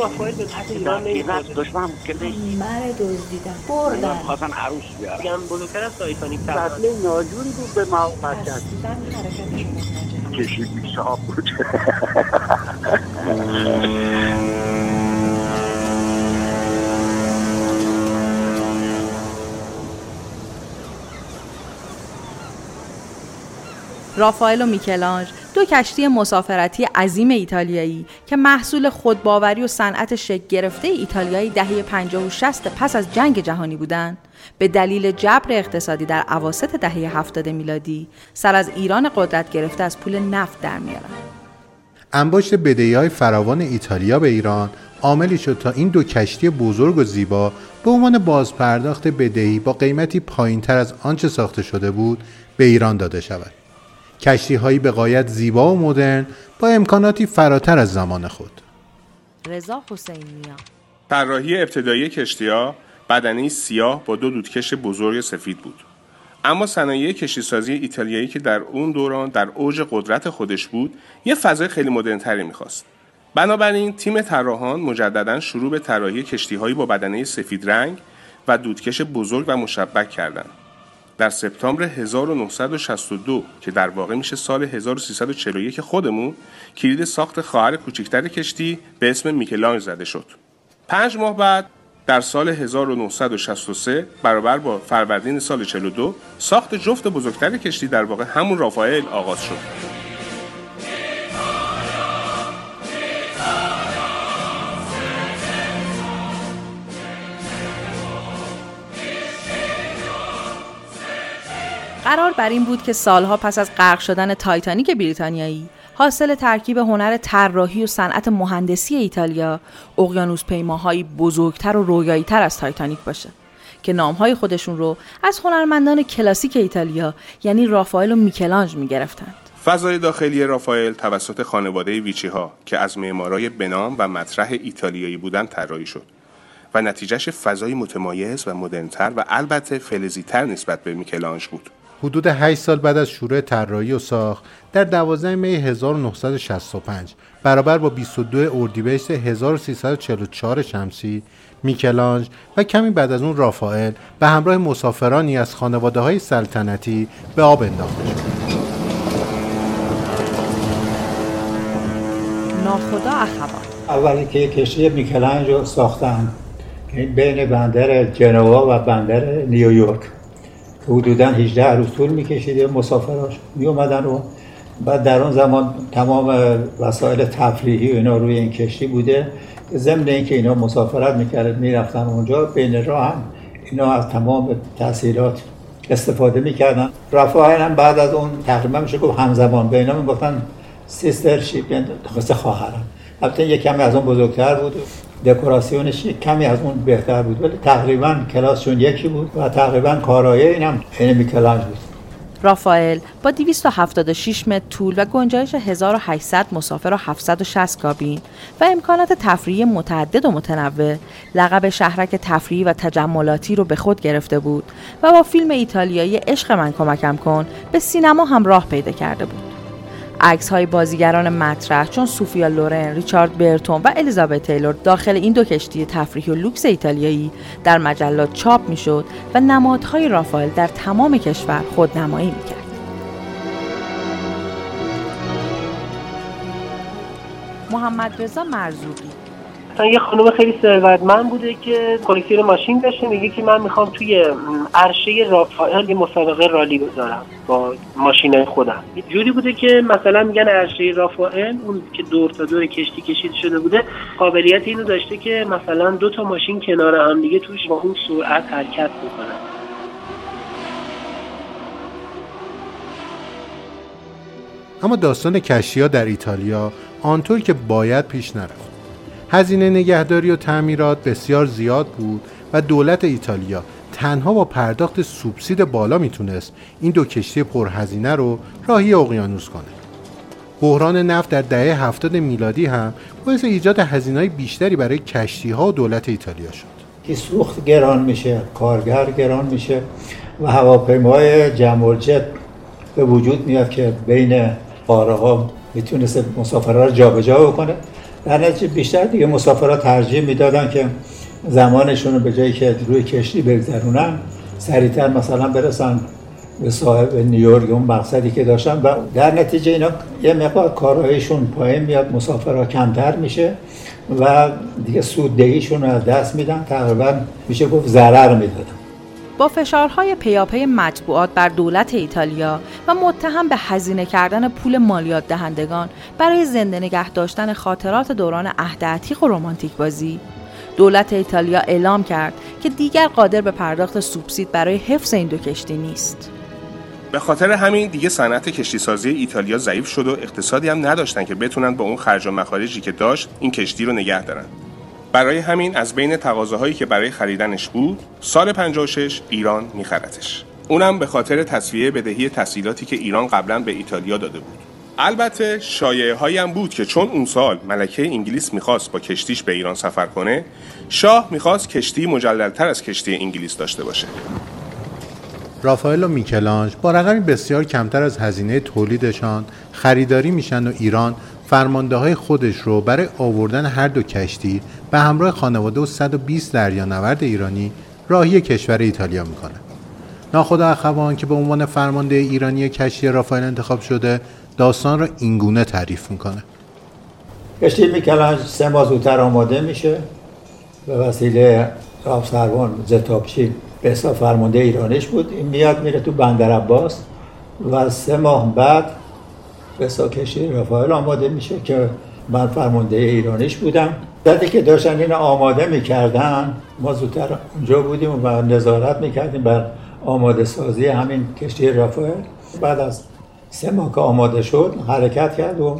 رافائل به تحت ایران نمیاد دشمن که من دزدیدم بردن. خواستن عروس بیارن. میگم بزرگتر از تایتانیک قتل ناجوری بود به ما مرکز اصلا حرکتشون کشی بیشاب بود. رافائل و میکلانج. دو کشتی مسافرتی عظیم ایتالیایی که محصول خودباوری و صنعت شکل گرفته ایتالیایی دهه 50 و 60 پس از جنگ جهانی بودند به دلیل جبر اقتصادی در اواسط دهه 70 میلادی سر از ایران قدرت گرفته از پول نفت در میارن انباشت بدهی های فراوان ایتالیا به ایران عاملی شد تا این دو کشتی بزرگ و زیبا به عنوان بازپرداخت بدهی با قیمتی پایینتر از آنچه ساخته شده بود به ایران داده شود. کشتی هایی به قایت زیبا و مدرن با امکاناتی فراتر از زمان خود. رضا حسین میا طراحی ابتدایی کشتیها بدنه سیاه با دو دودکش بزرگ سفید بود. اما صنایع کشتیسازی ایتالیایی که در اون دوران در اوج قدرت خودش بود، یه فضای خیلی مدرنتری می‌خواست. بنابراین تیم طراحان مجددا شروع به طراحی کشتیهایی با بدنه سفید رنگ و دودکش بزرگ و مشبک کردند. در سپتامبر 1962 که در واقع میشه سال 1341 خودمون کلید ساخت خواهر کوچکتر کشتی به اسم میکلانج زده شد. پنج ماه بعد در سال 1963 برابر با فروردین سال 42 ساخت جفت بزرگتر کشتی در واقع همون رافائل آغاز شد. قرار بر این بود که سالها پس از غرق شدن تایتانیک بریتانیایی حاصل ترکیب هنر طراحی و صنعت مهندسی ایتالیا اقیانوس پیماهایی بزرگتر و رویاییتر از تایتانیک باشه که نامهای خودشون رو از هنرمندان کلاسیک ایتالیا یعنی رافائل و میکلانج می‌گرفتند. فضای داخلی رافائل توسط خانواده ویچی ها که از معمارای بنام و مطرح ایتالیایی بودند طراحی شد و نتیجهش فضای متمایز و مدرنتر و البته فلزیتر نسبت به میکلانج بود. حدود 8 سال بعد از شروع طراحی و ساخت در 12 می 1965 برابر با 22 اردیبهشت 1344 شمسی میکلانج و کمی بعد از اون رافائل به همراه مسافرانی از خانواده های سلطنتی به آب انداخته شد. ناخدا اخوان اولی که کشتی میکلانج رو ساختن بین بندر جنوا و بندر نیویورک. حدودا 18 روز طول می‌کشید مسافراش می اومدن و بعد در اون زمان تمام وسایل تفریحی و اینا روی این کشتی بوده. ضمن اینکه اینا مسافرت می‌کرد می‌رفتن اونجا بین راه هم اینا از تمام تحصیلات استفاده می‌کردن. رفاه هم بعد از اون تقریبا میشه گفت همزمان به اینا می‌گفتن سیستر شیپ یعنی خواهرم البته یک کمی از اون بزرگتر بود. دکوراسیونش کمی از اون بهتر بود. ولی تقریبا کلاسشون یکی بود و تقریبا کارایه اینم عین میکلانج بود. رافائل با 276 متر طول و گنجایش 1800 مسافر و 760 کابین و امکانات تفریحی متعدد و متنوع. لقب شهرک تفریحی و تجملاتی رو به خود گرفته بود و با فیلم ایتالیایی عشق من کمکم کن به سینما هم راه پیدا کرده بود. عکس های بازیگران مطرح چون سوفیا لورن، ریچارد برتون و الیزابت تیلور داخل این دو کشتی تفریحی و لوکس ایتالیایی در مجلات چاپ می‌شد و نمادهای رافائل در تمام کشور خودنمایی می‌کرد. محمد رضا مرزوقی مثلا یه خانم خیلی ثروتمند بوده که کلکسیون ماشین داشته میگه که من می‌خوام توی عرشه رافائل یه مسابقه رالی بذارم با ماشین خودم. جوری بوده که مثلا میگن عرشه رافائل اون که دور تا دور کشتی کشیده شده بوده قابلیت اینو داشته که مثلا دو تا ماشین کنار هم دیگه توش با اون سرعت حرکت می‌کنن. اما داستان کشتی ها در ایتالیا آنطور که باید پیش نرفت. هزینه نگهداری و تعمیرات بسیار زیاد بود و دولت ایتالیا تنها با پرداخت سوبسید بالا می‌تونست این دو کشتی پرهزینه رو راهی اقیانوس کنه. بحران نفت در دهه هفتاد میلادی هم باعث ایجاد هزینه‌های بیشتری برای کشتی ها و دولت ایتالیا شد. که سوخت گران میشه، کارگر گران میشه و هواپیمای جمولجت به وجود میاد که بین قاره ها می‌تونست مسافرها رو جابجا بکنه در نتیجه بیشتر دیگه مسافرها ترجیح می‌دادن که زمانشون رو به جایی که روی کشتی بگذرونن سریعتر مثلا برسن به صاحب نیویورک اون مقصدی که داشتن و در نتیجه اینا یه مقدار کارهایشون پایین میاد مسافرها کمتر میشه و دیگه سوددهیشون رو از دست میدن. تقریبا میشه گفت ضرر می‌دادن. با فشارهای پیاپی مطبوعات بر دولت ایتالیا و متهم به هزینه کردن پول مالیات دهندگان برای زنده نگه داشتن خاطرات دوران عهد عتیق و رمانتیک بازی دولت ایتالیا اعلام کرد که دیگر قادر به پرداخت سوبسید برای حفظ این دو کشتی نیست. به خاطر همین دیگه صنعت کشتی سازی ایتالیا ضعیف شد و اقتصادی هم نداشتن که بتونن با اون خرج و مخارجی که داشت این کشتی رو نگه دارن. برای همین از بین تقاضاهایی که برای خریدنش بود سال 56 ایران میخرتش. اونم به خاطر تصویه بدهی تسهیلاتی که ایران قبلا به ایتالیا داده بود. البته شایعه هایی هم بود که چون اون سال ملکه انگلیس می‌خواست با کشتیش به ایران سفر کنه شاه می‌خواست کشتی مجللتر از کشتی انگلیس داشته باشه. رافائل و میکلانج با رقمی بسیار کمتر از هزینه تولیدشان خریداری میشن و ایران فرمانده های خودش رو برای آوردن هر دو کشتی به همراه خانواده و 120 دریانورد ایرانی راهی کشور ایتالیا می‌کنه. ناخدا اخوان که به عنوان فرمانده ایرانی کشتی رافائل انتخاب شده داستان را اینگونه تعریف می‌کنه. کشتی میکلانج سه ماه زودتر آماده میشه به وسیله راف سروان زتابچی به فرمانده ایرانیش بود این میاد میره تو بندر عباس و سه ماه بعد به کشتی رافائل آماده میشه که من فرمانده ایرانیش بودم. بعدی که داشتن این آماده می‌کردن ما زودتر اونجا بودیم و نظارت می‌کردیم بر آماده سازی همین کشتی رافائل. بعد از سه ماه که آماده شد حرکت کردم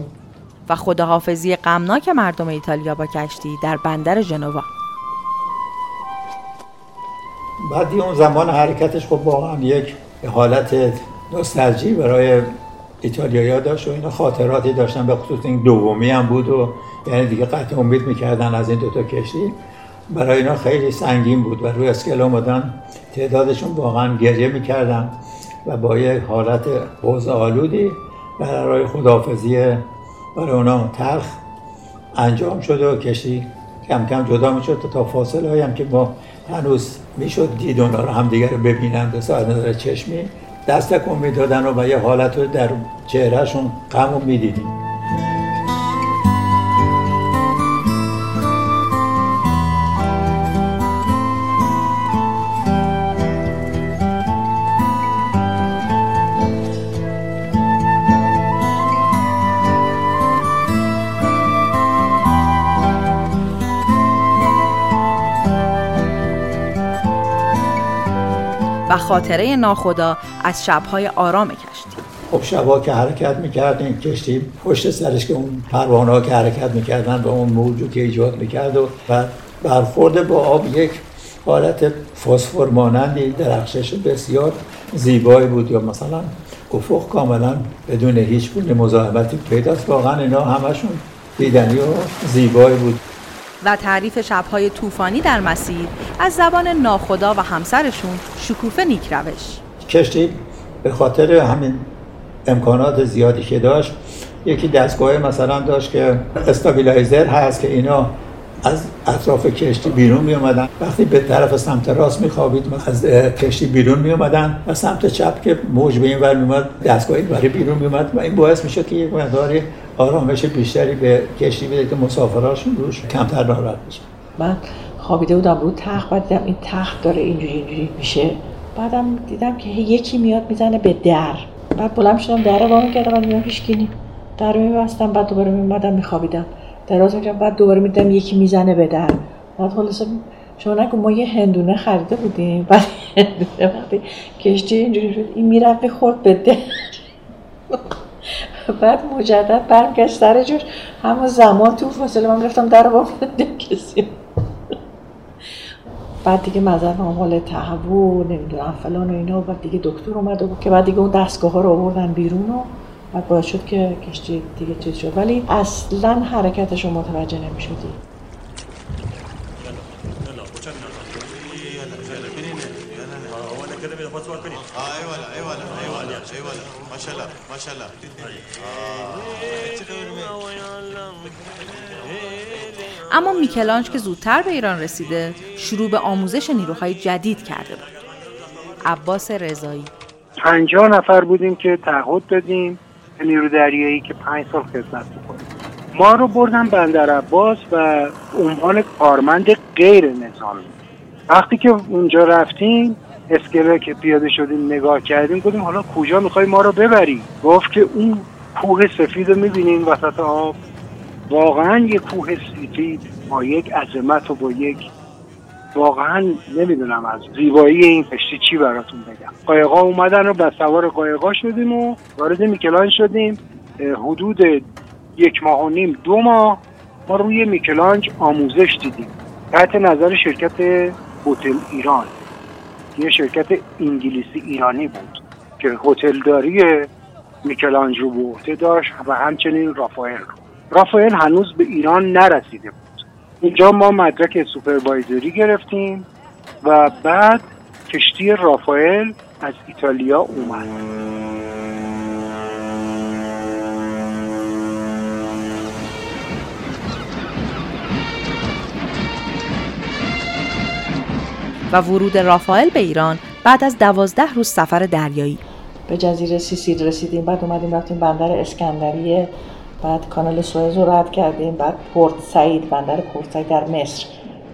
و خداحافظی غمناک مردم ایتالیا با کشتی در بندر ژنوا. بعدی اون زمان حرکتش خب واقعا یک حالت نوستالژی برای ایتالیایی داشت و اینا خاطراتی داشتن به خصوص این دومی هم بود و یعنی دیگه قطع امید می‌کردن از این دوتا کشتی. برای اینا خیلی سنگین بود و روی اسکل آمدن تعدادشون واقعا گریه می‌کردن و با یک حالت بوز آلودی برای خداحافظی برای اونا تلخ انجام شده و کشتی کم کم جدا می‌شد. تا فاصله هم که ما هنوز می‌شد دید اونا رو همدیگه رو ببینن به ساعت نظر چشمی. دست تکون می‌دادن و یه حالت رو در چهرهشون غم می‌دیدیم. و خاطره ناخدا از شبهای آرام کشتی. خب شبا که حرکت می‌کردیم کشتی پشت سرش که اون پروانه که حرکت می‌کردن به اون موجو که ایجاد می‌کرد و برخورد با آب یک حالت فسفر مانندی درخشش بسیار زیبایی بود. یا مثلا افق کاملا بدون هیچ گونه مزاحمتی پیداست. واقعا اینا همشون دیدنی و زیبایی بود. و تعریف شبهای طوفانی در مسیر از زبان ناخدا و همسرشون شکوفه نیکروش کشتی به خاطر همین امکانات زیادی که داشت یکی دستگاه مثلا داشت که استابیلایزر هست که اینا از اطراف کشتی بیرون می اومدن وقتی به طرف سمت راست میخوابید از کشتی بیرون می اومدن و سمت چپ که موج به این ور می اومد دستگاه برای بیرون می اومد و این باعث میشه که یک مقداری آرامش بیشتری به کشتی بده که مسافراشون روش کمتر ناراحت بشه من خوابیده بودم رو تخت بعد دیدم این تخت داره اینجوری اینجوری میشه. بعدم دیدم که یکی میاد می‌زنه به در. بعد بلند شدم در رو کردم بعد میدم هیچ کی در رو میبستم بعد دوباره میمدم میخوابیدم. دراز می‌کردم بعد دوباره میدم یکی می‌زنه به در. بعد خلاص شما نگو ما یه هندونه خریده بودیم. بعد هندونه وقتی کشتی اینجوری شد این می‌رفت خورد به در. بعد مجدد برمیگشت سر جور همون زمان تو فاصله من رفتم در رو کسی بعد دیگه مذر مال تهوع نمی‌دونم فلان و اینا. بعد دیگه دکتر اومد و که بعد دیگه اون دستگاه ها رو آوردن بیرون و بعد باید شد که کشتی دیگه چیز شد. ولی اصلا حرکتش رو متوجه نمی شدی اما میکلانج که زودتر به ایران رسیده شروع به آموزش نیروهای جدید کرده بود. عباس رضایی. پنجاه نفر بودیم که تعهد دادیم. نیرو دریایی که پنج سال خدمت بکنیم ما رو بردن بندر عباس و عنوان کارمند غیر نظامی. وقتی که اونجا رفتیم اسکله که پیاده شدیم نگاه کردیم گفتیم حالا کجا می‌خوای ما رو ببری؟ گفت که اون کوه سفید رو می‌بینیم وسط آب. واقعا یه کوه سفید با یک عظمت و با یک واقعا نمی‌دونم از زیبایی این کشتی چی براتون بگم. قایقا اومدن و به سوار قایقا شدیم و وارد میکلان شدیم. حدود یک ماه و نیم دو ماه ما روی میکلانج آموزش دیدیم. تحت نظر شرکت هتل ایران. یه شرکت انگلیسی ایرانی بود که هتلداری میکلانج رو به عهده داشت و همچنین رافائل رو. رافائل هنوز به ایران نرسیده بود. اینجا ما مدرک سوپروایزری گرفتیم و بعد کشتی رافائل از ایتالیا اومد. و ورود رافائل به ایران بعد از دوازده روز سفر دریایی. به جزیره سیسیل رسیدیم بعد اومدیم رفتیم بندر اسکندریه. بعد کانال سوئز رو رد کردیم بعد پورت سعید بندر پورت سعید در مصر.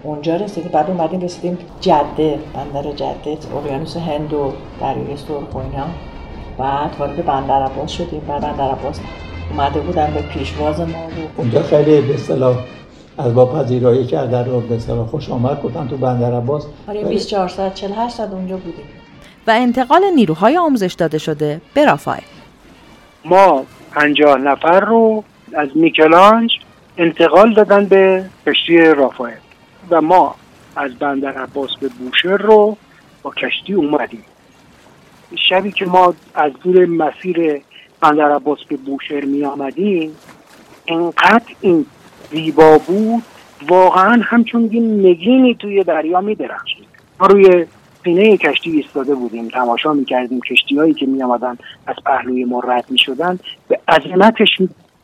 اونجا رسیدیم بعد اومدیم رسیدیم جده بندر جده اقیانوس هند و دریای سرخ و اینا. بعد وارد بندر عباس شدیم بعد بندر عباس اومده بودن به پیشواز ما رو اونجا خیلی به اصطلاح از با پذیرایی کردن رو به اصطلاح خوش آمد گفتن تو بندر عباس. آره 24 ساعت 48 ساعت اونجا بودیم. و انتقال نیروهای آموزش داده شده به رافائل. ما پنجاه نفر رو از میکلانج انتقال دادن به کشتی رافائل. و ما از بندر عباس به بوشهر رو با کشتی اومدیم. شبی که ما از دور مسیر بندر عباس به بوشهر می آمدیم انقدر این زیبا بود واقعا همچون یه نگینی توی دریا می درخشید. ما روی سینه کشتی ایستاده بودیم. تماشا می‌کردیم. کشتی هایی که می آمدن از پهلوی ما رد می شدن به عظمتش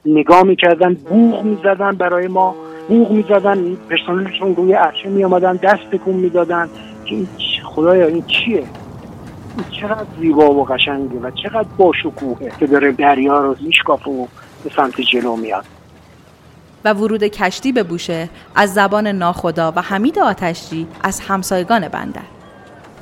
نگاه می‌کردن. بوغ می‌زدن برای ما. بوغ می‌زدن. پرسنلشون روی عرشه می آمدن دست تکون می‌دادن. که خدایا این چیه؟ این چقدر زیبا و قشنگه و چقدر باشکوهه که داره دریا رو میشکافه و به سمت جلو میاد. و ورود کشتی به بوشهر از زبان ناخدا و حمید آتشجی از همسایگان بندر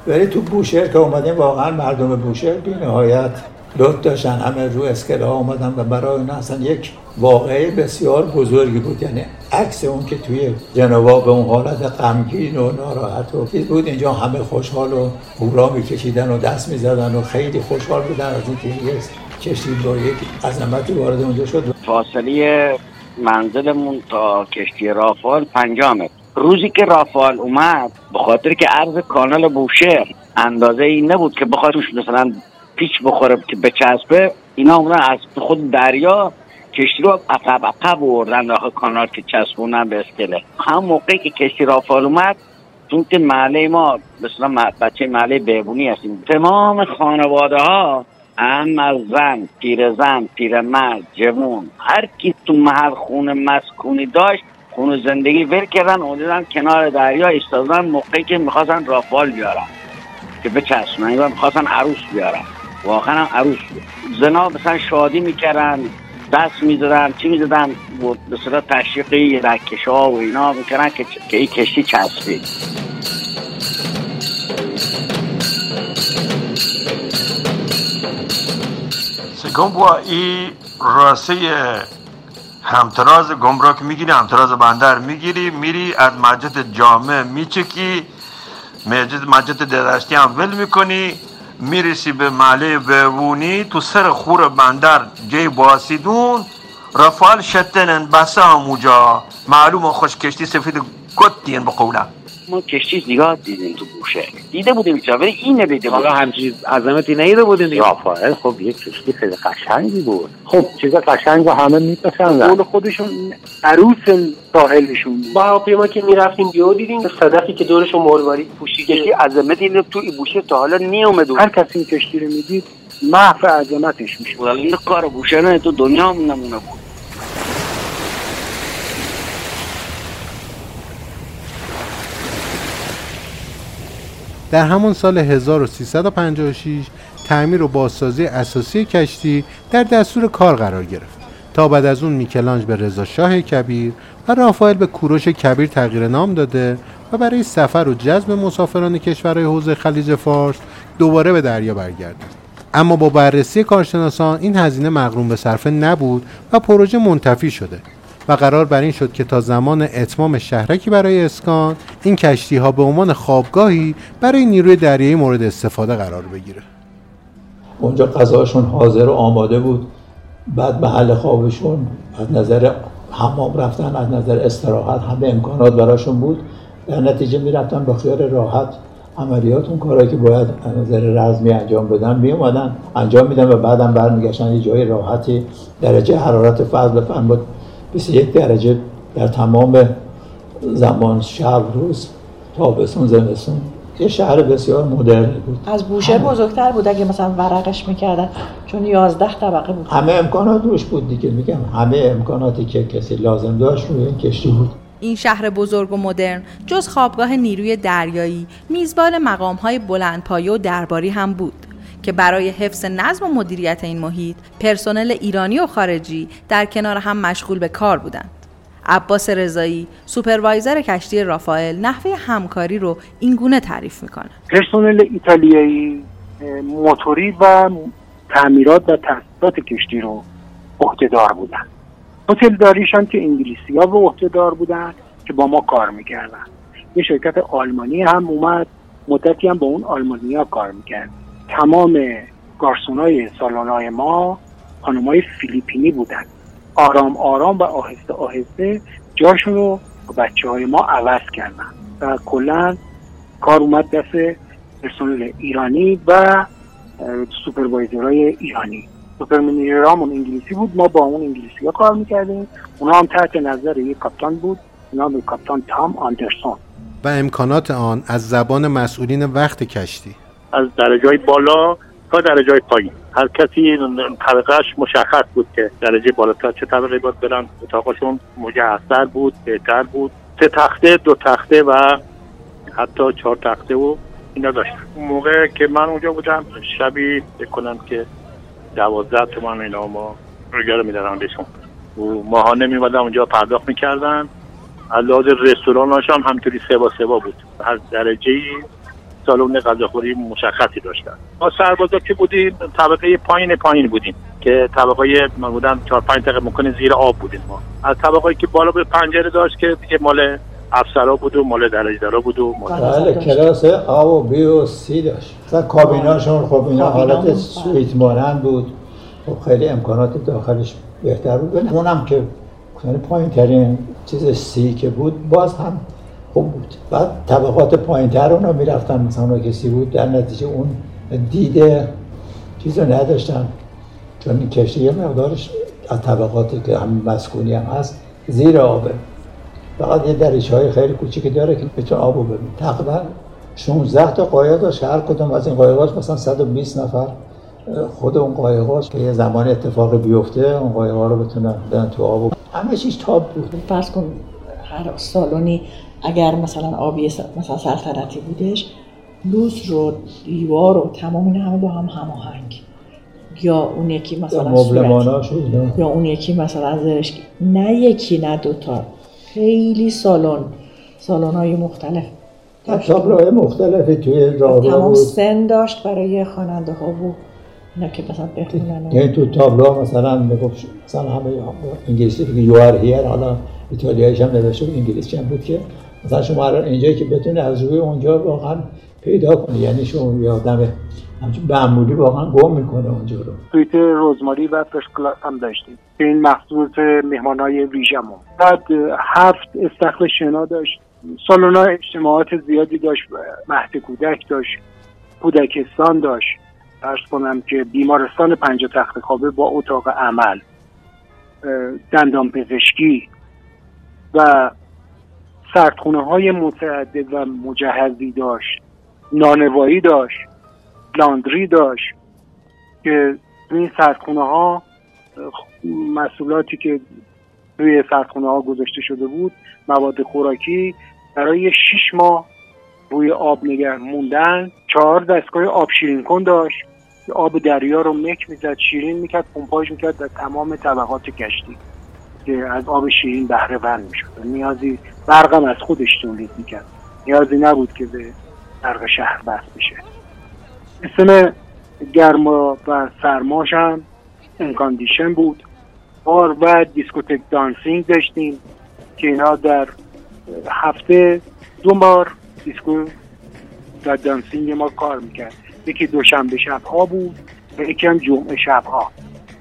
ولی تو بوشهر که اومدیم واقعا مردم بوشهر بی نهایت لطف داشتن. همه رو اسکله آمدن و برای اون اصلا یک واقعه بسیار بزرگی بود. یعنی عکس اون که توی جنوا به اون حالت غمگین و ناراحت و چیز بود اینجا همه خوشحال و هورا میکشیدن و دست می‌زدن و خیلی خوشحال بودن از اینکه یک کشتی با یک عظمتی وارد اونجا شد. فاصله منزلمون تا کشتی رافال پنجاه متر. روزی که رافال اومد به خاطر که عرض کانال بوشهر اندازه این نبود که بخواد توش مثلا پیچ بخوره که بچسبه اینا اومدن از خود دریا کشتی رو عقب عقب بردن داخل کانال که چسبونن به اسکله. هم موقعی که کشتی رافال اومد چون که محله ما مثلا بچه محله بهبونی هستیم تمام خانواده ها هم از زن پیر زن پیر مرد جوون هر کی تو محل خونه مسکونی داشت خونه زندگی ول کردن اومدن کنار دریا ایستادن موقعی که می‌خواستن رافال بیارن. که بچسبن یا می‌خواستن عروس بیارن. واقعا هم عروس بود. زنا مثلا شادی می‌کردن دست می‌زدن چی می‌زدن؟ به صورت تشویقی رکش ها و اینا می‌کردن که, که این کشتی چسبید. با این راسه همتراز گمراه که می‌گیری همتراز بندر می‌گیری میری از مجد جامعه میچکی مجد مجد درشتی هم ول می‌کنی می‌رسی به محله بهبونی تو سر خور بندر جای باسیدون رفال شتنن بسه هموجا معلوم خوش کشتی سفید گتین بقوله ما کشتی زیاد دیدیم تو بوشه دیده بودیم چرا ولی این ندیدیم حالا همچین عظمتی نیده بودیم دیگه. رافائل خب یک کشتی خیلی قشنگی بود. خب چیز قشنگ رو همه میپسندن. قول خودشون عروس ساحلشون با هواپیما که می‌رفتیم بیو دیدیم صدفی که دورش مروارید پوشیده کشتی عظمت این تو این بوشه تا حالا نیومد هر کسی این کشتی رو می‌دید محو عظمتش میشه این کار بوشه نه تو دنیا هم نمونه بود. در همان سال 1356 تعمیر و بازسازی اساسی کشتی در دستور کار قرار گرفت. تا بعد از اون میکلانج به رضا شاه کبیر و رافائل به کوروش کبیر تغییر نام داده و برای سفر و جذب مسافران کشورهای حوزه خلیج فارس دوباره به دریا برگردند. اما با بررسی کارشناسان این هزینه مقرون به صرفه نبود و پروژه منتفی شده. و قرار بر این شد که تا زمان اتمام شهرکی برای اسکان این کشتی ها به عنوان خوابگاهی برای نیروی دریایی مورد استفاده قرار بگیره. اونجا غذاشون حاضر و آماده بود. بعد محل خوابشون از نظر حمام رفتن از نظر استراحت همه امکانات براشون بود. در نتیجه می‌رفتن با خیال راحت عملیات اون کارهایی که باید از نظر رزمی انجام بدن می اومدن انجام میدن و بعدم برمیگشتن یه جای راحتی درجه حرارت فضل بود. 21 درجه در تمام زمان شب روز تابستون زمستون. یه شهر بسیار مدرن بود. از بوشهر بزرگتر بود اگه مثلا ورقش می‌کردن چون 11 طبقه بود. همه امکانات روش بود دیگه میگم. همه امکاناتی که کسی لازم داشت روی این کشتی بود. این شهر بزرگ و مدرن جز خوابگاه نیروی دریایی میزبان مقامهای بلندپایه و درباری هم بود. که برای حفظ نظم و مدیریت این محیط پرسنل ایرانی و خارجی در کنار هم مشغول به کار بودند. عباس رضایی سوپروایزر کشتی رافائل نحوه همکاری رو اینگونه تعریف می‌کنه پرسنل ایتالیایی موتوری و تعمیرات و تاسیسات کشتی رو عهدهدار بودن هتل داریشان که انگلیسی ها به عهدهدار بودن که با ما کار می‌کردن یه شرکت آلمانی هم اومد مدتی هم با اون آلمانی ها کار می‌کرد. تمام گارسونای سالانای ما خانمای فیلیپینی بودن. آرام آرام و آهسته آهسته جاشون رو بچه های ما عوض کردن و کلا کار اومد دست پرسنل ایرانی و سوپروایزرهای ایرانی. سوپرمنیرامون انگلیسی بود. ما با اون انگلیسی ها کار می‌کردیم. اونا هم تحت نظر یک کاپتان بود. نام کاپتان تام آندرسون. و امکانات آن از زبان مسئولین وقت کشتی. از درجه بالا تا درجه پایین. هر کسی طبقهش مشخص بود که درجه بالاتر چه طبقه باید برن. اتاقشون مجهزتر بود بهتر بود. سه تخته دو تخته و حتی چهار تخته و اینا داشتن. موقع که من اونجا بودم شبی بکنم که دوازده تومن اینا ما رو می‌دادن بهشون. و ماهانه میمدن اونجا پرداخت می‌کردن. از رستوران هم همطوری سوا سوا بود. هر درجه سالن غذاخوری مشخصی داشتن. ما سربازا که بودیم؟ طبقه پایین پایین بودیم که طبقه ما بودن چهار پنج دقیقه ممکنه زیر آب بودیم ما. از طبقه که بالا به پنجره داشت که دیگه مال افسرا بود و مال درجدارا بود و بله کلاس آ و بی و سی داشت. مثلا کابیناشون خب اینا حالت سویت مانند بود. خب خیلی امکانات داخلش بهتر بود. اونم که پایین ترین چیز سی که بود باز هم خوب بود. بعد طبقات پایین تر اونا می‌رفتن. مثلا کسی بود در نتیجه اون دیده چیز رو نداشتن. چون این کشتی یه مقدارش از طبقاتی که هم مسکونی هم هست زیر آبه فقط یه دریچه های خیلی کوچیکی داره که بتون آب رو ببین تقریبا 16 تا قایق داشت. هر کدوم از این قایقاش مثلا 120 نفر. خود اون قایقاش که یه زمان اتفاق بیفته اون قایقا رو بتونن بدن تو آب. همه چیز تاب بود. فرض کن هر سالونی اگر مثلا آبی مثلا سلطنتی بودش لوس رو دیوار و تمام این همه با هم هماهنگ. یا اون یکی مثلا یا اون یکی مثلا زرش نه یکی نه دوتا خیلی سالن. سالن های مختلف تابلوهای مختلفی توی راه تمام سن داشت برای خواننده ها بود نه که مثلا بخونن یعنی تو تابلو مثلا می‌گفت مثلا همه انگلیسی که you are here حالا ایتالیاییش هم نوشته انگلیسی هم بود که مثلا شما الان اینجایی که بتونی از روی اونجا واقعا پیدا کنی. یعنی شما یه آدم همچون معمولی واقعا گم می‌کنه اونجا رو. سویت روزماری و first class هم داشتیم. این مخصوص مهمانهای ویژمون بعد هفت استخر شنا داشت. سالونا اجتماعات زیادی داشت. مهد کودک داشت. کودکستان داشت. ارز کنم که بیمارستان پنج تخت خوابه با اتاق عمل دندان پزشکی و سردخونه های متعدد و مجهزی داشت. نانوایی داشت. لاندری داشت. که این سردخونه ها مسئولاتی که روی سردخونه ها گذاشته شده بود مواد خوراکی برای شیش ماه روی آب نگه موندن. چهار دستگاه آب شیرین کن داشت. آب دریا رو مک می‌زد شیرین می‌کرد پمپاژ می‌کرد در تمام طبقات کشتی. که از آب شیرین بهره ور می‌شد. نیازی برقم از خودش تولید می‌کرد. نیازی نبود که به برق شهر وصل بشه. اسم گرما و سرماش هم air condition بود. بار و دیسکوتک dancing داشتیم که اینا در هفته دو بار دیسکو در دانسینگ ما کار می‌کرد. یکی دوشنبه شبها بود و یکی هم جمعه شبها.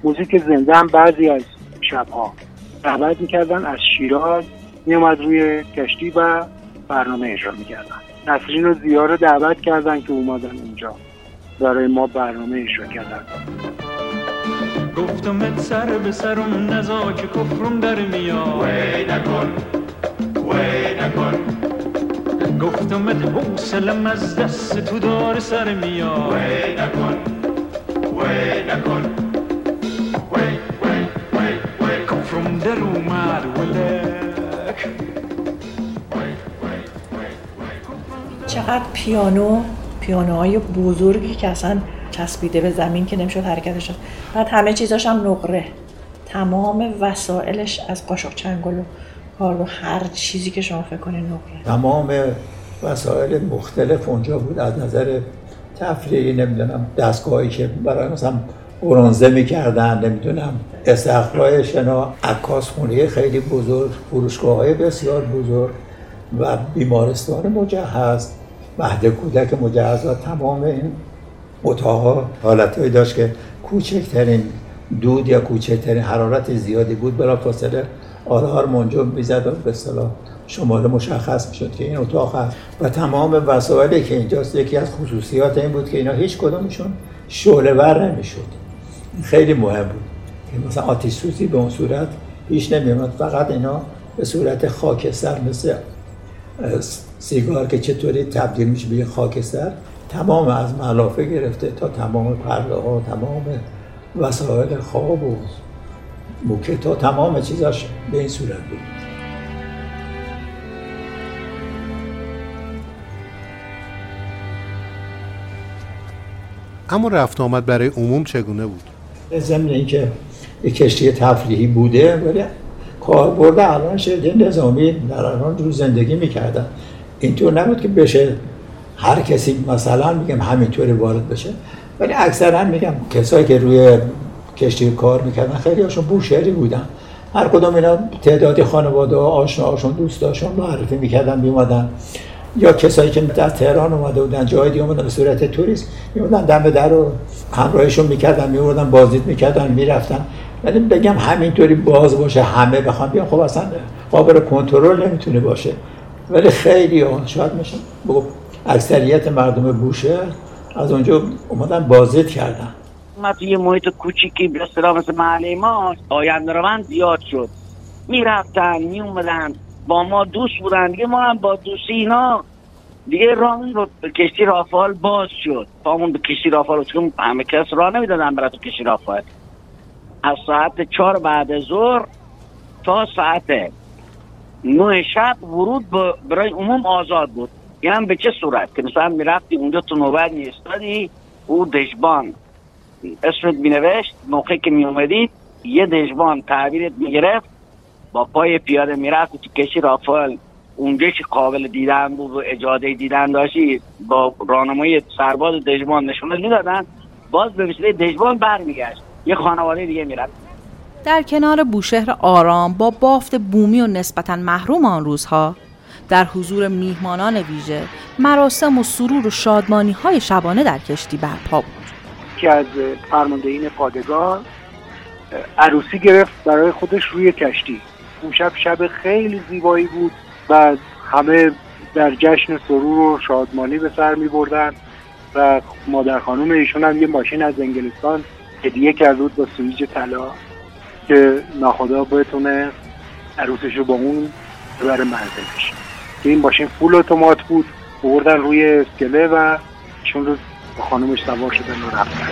موزیک زنده هم بعضی از شبها. دعوت می‌کردن از شیراز میومد روی کشتی و برنامه اجرا می‌کردن. نسرین و زیا رو دعوت کردن که اومدن اونجا برای ما برنامه اجرا کردن. گفتم سر به سر اون نزا که کفرم در میاد وی نکن وی نکن. گفتم حوصلم از دست تو دار سر میاد وی نکن وی نکن. در اومد ولک چقدر پیانو پیانوهای بزرگی که اصلا چسبیده به زمین که نمی‌شد حرکتش شد بعد همه چیزاش هم نقره. تمام وسایلش از قاشق چنگل و کار و هر چیزی که شما فکر کنید نقره. تمام وسایل مختلف اونجا بود. از نظر تفریحی نمی‌دونم دستگاهی که برای مثلا برونزه می‌کردن نمی‌دونم استخرهای شنا عکاس خونه خیلی بزرگ فروشگاه های بسیار بزرگ و بیمارستان مجهز مهد کودک مجهز و تمام این اتاقها حالتهایی داشت که کوچکترین دود یا کوچکترین حرارت زیادی بود. بلا فاصله آرار منجم می‌زد و به اصطلاح شماره مشخص می‌شد که این اتاق هست. و تمام وسایلی که اینجاست یکی از خصوصیات این بود که اینا هیچ کدومشون شعله ور نمی‌شد. خیلی مهم بود. که مثلا آتیش سوزی به اون صورت پیش نمیومد فقط اینا به صورت خاکستر مثل سیگار که چطوری تبدیل میشه به خاکستر تمام از ملافه گرفته تا تمام پرده ها تمام وسایل خواب و موکت ها تمام چیزاش به این صورت بود. اما رفت آمد برای عموم چگونه بود؟ ضمن اینکه یک کشتی تفریحی بوده ولی کاربرد الان شده نظامی در الان رو زندگی می‌کردن. اینطور نبود که بشه هر کسی مثلا میگم همینطوری وارد بشه ولی اکثرا میگم کسایی که روی کشتی کار می‌کردن خیلی هاشون بوشهری بودن. هر کدوم اینا تعدادی خانواده آشناهاشون دوستاشون معرفی می‌کردن میومدن یا کسایی که در تهران اومده بودن جای دیگه اومدن به صورت توریست میومدن دم در رو همراهشون می‌کردن میوردن بازدید می‌کردن می‌رفتن. ولی بگم همینطوری باز باشه همه بخوام بیان خب اصلا قابل کنترل نمی‌تونه باشه. ولی خیلی ها شاید میشه بگو اکثریت مردم بوشه از اونجا اومدن بازدید کردن. ما توی محیط کوچیکی به اصطلاح مثل محله ما آینده روند زیاد شد. می‌رفتن میومدن با ما دوست بودن. دیگه ما هم با دوستی اینا دیگه راه رو به کشتی رافال باز شد. پامون به کشتی رافال چون همه کس راه نمی‌دادن برای تو کشتی رافال. از ساعت چهار بعد ظهر تا ساعت نه شب ورود برای عموم آزاد بود. یعنی به چه صورت؟ که مثلا می‌رفتی اونجا تو نوبت میستادی او دشبان اسمت مینوشت موقعی که میومدید یه دشبان تعبیرت می‌گرفت. با پای پیاده می‌رفت تو کشی رافال. اونجا که قابل دیدن بود و اجازه دیدن داشتی با راهنمای سرباز دژبان نشونت می‌دادن. باز به وسیله دژبان برمیگشت. یه خانواده دیگه می‌رفت. در کنار بوشهر آرام با بافت بومی و نسبتا محروم آن روزها در حضور میهمانان ویژه مراسم و سرور و شادمانی های شبانه در کشتی برپا بود. که از فرماندهین پادگان عروسی گرفت برای خودش روی کشتی. اون شب شب خیلی زیبایی بود و همه در جشن سرور و شادمانی به سر می بردن و مادر خانوم ایشون هم یه ماشین از انگلستان هدیه کرده بود با سویج طلا که ناخدا بتونه عروسش رو با اون ببره منزلش که این ماشین فول اتومات بود بردن روی اسکله و ایشون رو با خانومش سوار شدن و رفتن.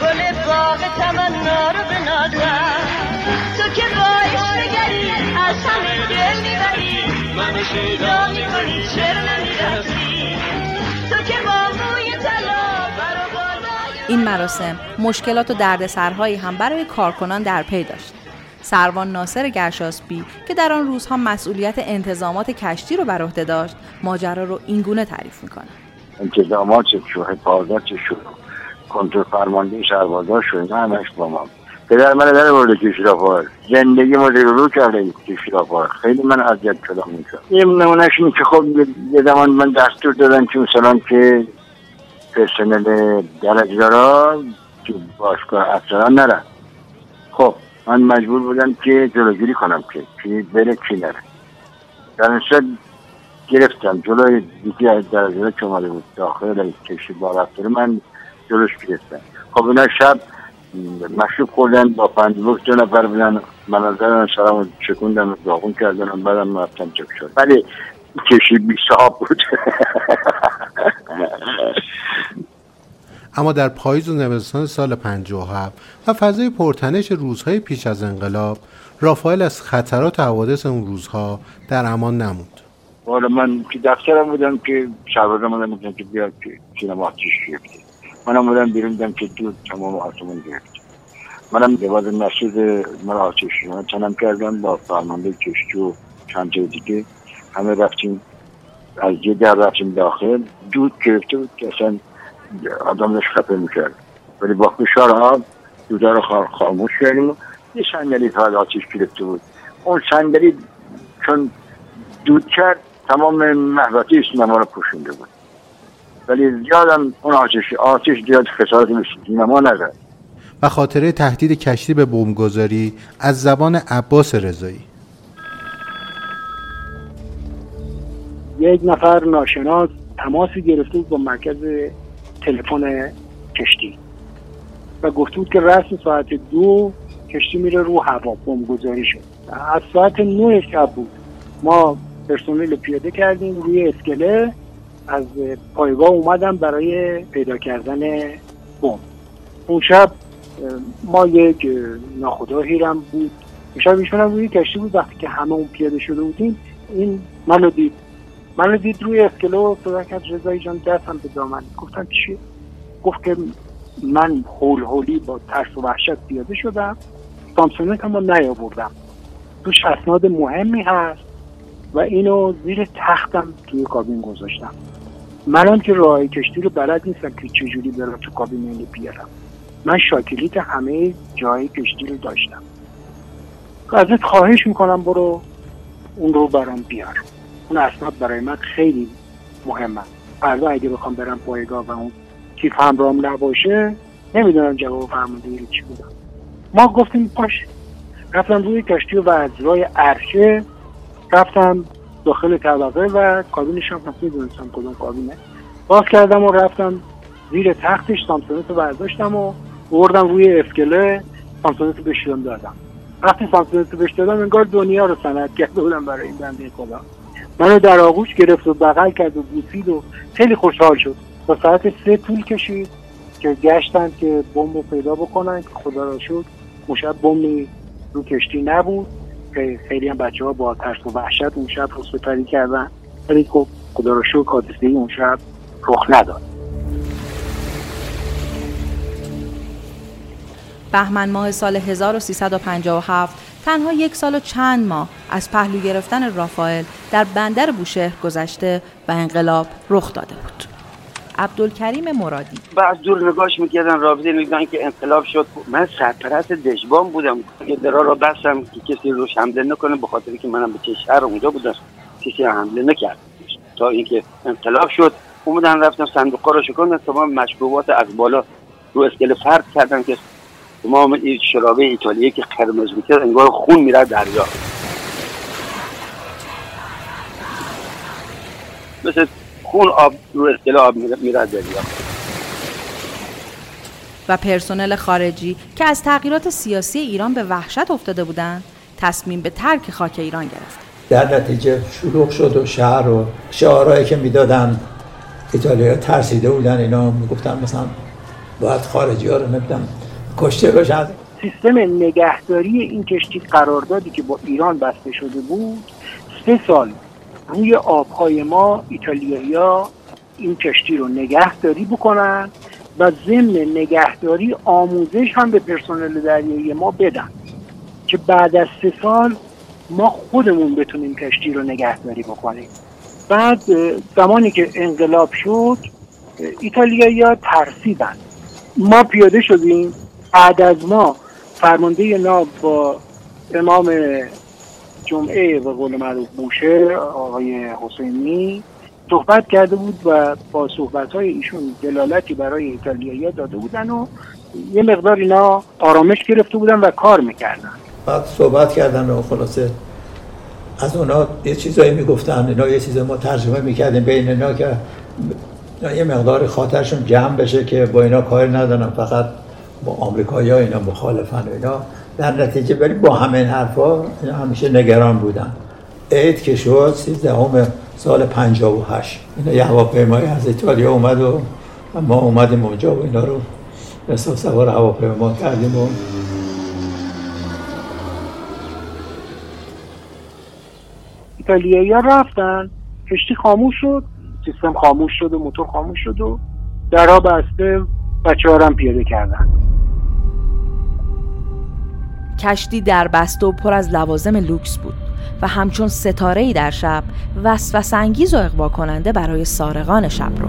گل باغ تمنا رو بنازم تو که باعث بگری از همه دل می‌بری. منو شیدا می‌کنی چرا نمی‌رسی تو که با موی طلا برا بالای این مراسم مشکلات و دردسرهایی هم برای کارکنان در پی داشت. سروان ناصر گرشاسبی که در آن روزها مسئولیت انتظامات کشتی رو بر عهده داشت ماجرا رو اینگونه تعریف می‌کنه انتظامات چه شو حفاظت چه شو کنترل فرمانده سربازا شو اینا همش با ما پدر من در کشتی رافال زندگی ما رو کرده رافال خیلی من اذیت شدم میشم یه نمونهش اینه که خب یه زمان من دستور دادن که مثلا که پرسنل درجدارا که باشگاه افسران نرن. خب من مجبور بودم که جلوگیری کنم که کی بره کی نره. در این گرفتم. جلوی یکی از درجه که اومده بود داخل کشتی با رفتاره من جلوش گرفتم خب اینا شب مشروب خوردن با پنجبوک دو نفر بودن. مناظر سلام چکوندن داغون کردن بعدم رفتم چک شد. ولی کشی بی صاحب بود. اما در پاییز و نوستان سال 57 و فضای پرتنش روزهای پیش از انقلاب رافائل از خطرات و حوادث اون روزها در امان نموند. حالا من که دفترم بودم که شهرازم بودم که بیاد که سینما آتیش گرفته. منم بودم بیرون دیدم که دود تمام آسمون گرفت. منم بعد مسجد من آتیش من تنم کردم با فرمانده کشتی و چند جای دیگه. همه رفتیم. از یه در رفتیم داخل. دود گرفته بود که اصلا آدم داشت خفه می‌کرد. ولی با فشار آب دودا رو خا- خاموش کردیم یه صندلی فقط آتیش گرفته بود. اون صندلی چون دود کرد تمام محوطه سینما رو پوشونده بود. ولی زیادم اون آتش آتش زیاد خسارت سینما نداد و خاطره تهدید کشتی به بمبگذاری از زبان عباس رضایی. یک نفر ناشناس تماسی گرفته بود با مرکز تلفن کشتی و گفته بود که رسم ساعت دو کشتی میره رو هوا بمبگذاری شد. از ساعت نه شب بود. ما پرسنل پیاده کردیم روی اسکله. از پایگاه اومدم برای پیدا کردن بمب. اون شب ما یک اه، ناخداهی هم بود. شب ایشون هم روی کشتی بود. وقتی که همه اون پیاده شده بودیم این منو دید. منو دید روی اسکله و صدا کرد. رضایی جان دستم به دامن گفتم چیه گفت که من هول هولی با ترس و وحشت پیاده شدم. سامسونت هم نیاوردم. توش اسناد مهمی هست. و اینو زیر تختم توی کابین گذاشتم. منم که راه کشتی رو بلد نیستم که چجوری برم تو کابین اینو بیارم. من شاکلیت همه جای کشتی رو داشتم. ازت خواهش می‌کنم برو اون رو برام بیار. اون اسناد برای من خیلی مهمه. فردا اگه بخوام برم پایگاه و اون کیف همراهم نباشه نمی‌دونم جواب فرمانده رو چی بودم ما گفتیم پاش رفتم روی کشتی و از راه عرشه رفتم داخل طبقه و کابینش هم می‌دونستم کدوم کابینه. باز کردم و رفتم زیر تختش سامسونت رو برداشتم و بردم روی اسکله سامسونت رو بشیدم دادم. وقتی سامسونت رو بهش دادم انگار دنیا رو سند کرده بودم برای این بنده خدا. منو در آغوش گرفت و بغل کرد و بوسید و خیلی خوشحال شد. تا ساعت سه طول کشید که گشتن که بمب پیدا بکنن که خدا را شد اون شب بمبی رو کشتی نبود. که خیلی هم بچه ها با ترس و وحشت اون شب رسوپری کردن ولی خب خدا شکر حادثه اون شب رخ نداد بهمن ماه سال 1357 تنها یک سال و چند ماه از پهلو گرفتن رافائل در بندر بوشهر گذشته و انقلاب رخ داده بود. عبدالکریم مرادی. بعد دور نگاش می‌کردن رابطه میگن که انقلاب شد. من سرپرست دژبان بودم. که درا را بستم که کسی روش حمله نکنه به خاطر که منم به چه شهر اونجا بودم. کسی حمله نکرد. تا اینکه انقلاب شد اومدن رفتم صندوق رو شکندن تمام مشروبات از بالا رو اسکله فرد کردن که تمام این شرابه ایتالیایی که قرمز می‌کرد انگار خون میره دریا. مثل خون آب رو اسکله آب میره دریا و پرسنل خارجی که از تغییرات سیاسی ایران به وحشت افتاده بودند تصمیم به ترک خاک ایران گرفت. در نتیجه شلوغ شد و شهر و شعارهایی که می‌دادن ایتالیا ترسیده بودن اینا می‌گفتن مثلا باید خارجی ها رو نمی‌دونم کشته باشن سیستم نگهداری این کشتی قراردادی که با ایران بسته شده بود سه سال روی آبهای ما ایتالیایی این کشتی رو نگهداری بکنن و ضمن نگهداری آموزش هم به پرسنل دریایی ما بدن که بعد از سه سال ما خودمون بتونیم کشتی رو نگهداری بکنیم. بعد زمانی که انقلاب شد ایتالیایی ها ترسیدن. ما پیاده شدیم. بعد از ما فرمانده ناب با امام جمعه و قول معروف بوشه آقای حسینی صحبت کرده بود و با صحبت های ایشون دلالتی برای ایتالیایی داده بودن و یه مقدار اینا آرامش گرفته بودن و کار می‌کردن. بعد صحبت کردن و خلاصه از اونا یه چیزایی می‌گفتن اینا یه چیز ما ترجمه می‌کردیم بین اینا که یه مقدار خاطرشون جمع بشه که با اینا کار ندارن فقط با آمریکایی ها اینا مخالفن اینا. در نتیجه ولی با همین حرفا همیشه نگران بودن. عید که شد سیزدهم سال 58 اینا یه هواپیمایی از ایتالیا اومد و ما اومدیم اونجا و اینا رو حساب سوار هواپیما کردیم و ایتالیایی رفتن. کشتی خاموش شد. سیستم خاموش شد و موتور خاموش شد و درها بسته بچه هم پیاده کردن. کشتی در بسته و پر از لوازم لوکس بود و همچون ستاره ای در شب وسوسه انگیز و اقوا کننده برای سارقان شب رو.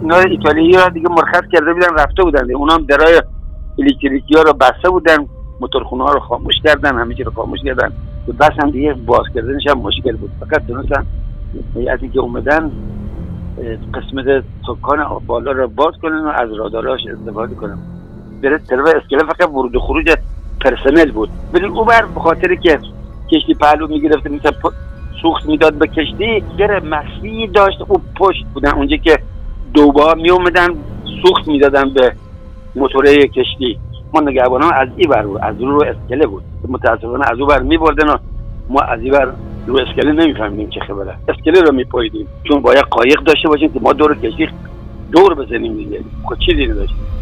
اینا ایتالیایی دیگه مرخص کرده بودن رفته بودن. اونا هم درای الکتریکی ها رو بسته بودن موتورخونه ها رو خاموش کردن همه چی رو خاموش کردن. بس هم دیگه باز کردنش هم مشکل بود. فقط تونستن از که اومدن قسمت سکان بالا رو باز کنن و از راداراش استفاده کنن در طرف اسکله فقط ورود و خروج پرسنل بود. ولی او بر به خاطر که کشتی پهلو می‌گرفته مثل سوخت می‌داد به کشتی در مخفی داشت. او پشت بودن. اونجا که دوبا می اومدن سوخت می‌دادن به موتوره کشتی. ما نگهبان از این بر از رو اسکله بود. متاسفانه از او بر می بردن و ما از این بر رو اسکله نمیفهمیدیم چه خبره. اسکله رو میپاییدیم چون باید قایق داشته باشیم که ما دور کشتی دور بزنیم دیگه. خود چیزی نداشتیم.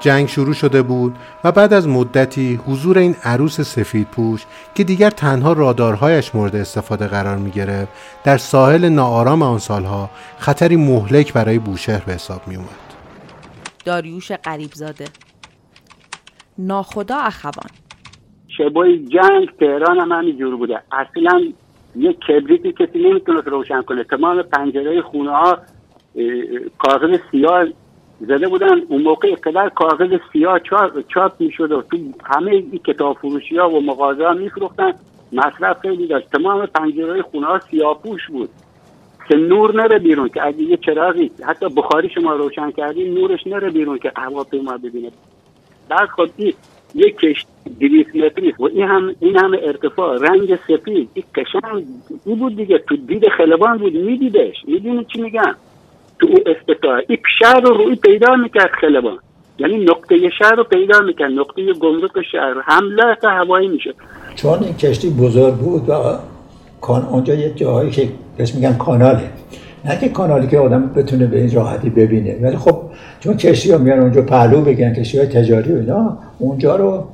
جنگ شروع شده بود و بعد از مدتی حضور این عروس سفید پوش که دیگر تنها رادارهایش مورد استفاده قرار می گرفت در ساحل ناآرام آن سالها خطری مهلک برای بوشهر به حساب می اومد. داریوش قریبزاده ناخدا اخوان. شبای جنگ تهران هم همینجور بوده. اصلا یک کبریتی کسی نمی‌تونه روشن کنه. تمام پنجره خونه ها کاغذ سیاه زده بودن. اون موقع قدر کاغذ سیاه چاپ, چاپ می شد و تو همه این کتاب فروشی ها و مغازه ها می فروختن مصرف خیلی داشت. تمام پنجره خونه ها سیاه پوش بود. که نور نره بیرون. که اگه یه چراغی حتی بخاری شما روشن کردی نورش نره بیرون که هواپیما ببینه. بعد خود این یک کشت دیویس متری و این هم این هم ارتفاع. رنگ سفید. این قشنگ این بود دیگه. تو دید خلبان بود. میدیدش. می‌دونی چی میگم؟ تو او استطاعه این شهر رو روی پیدا می‌کرد خلبان یعنی نقطه شهر رو پیدا می‌کرد. نقطه گمرک شهر. حمله تا هوایی میشه چون این کشتی بزرگ بود و کان اونجا یه جایی که بهش میگن کاناله. نه که کانالی که آدم بتونه به این راحتی ببینه. ولی خب چون کشتی ها میان اونجا پهلو بگن کشتی های تجاری و اینا اونجا رو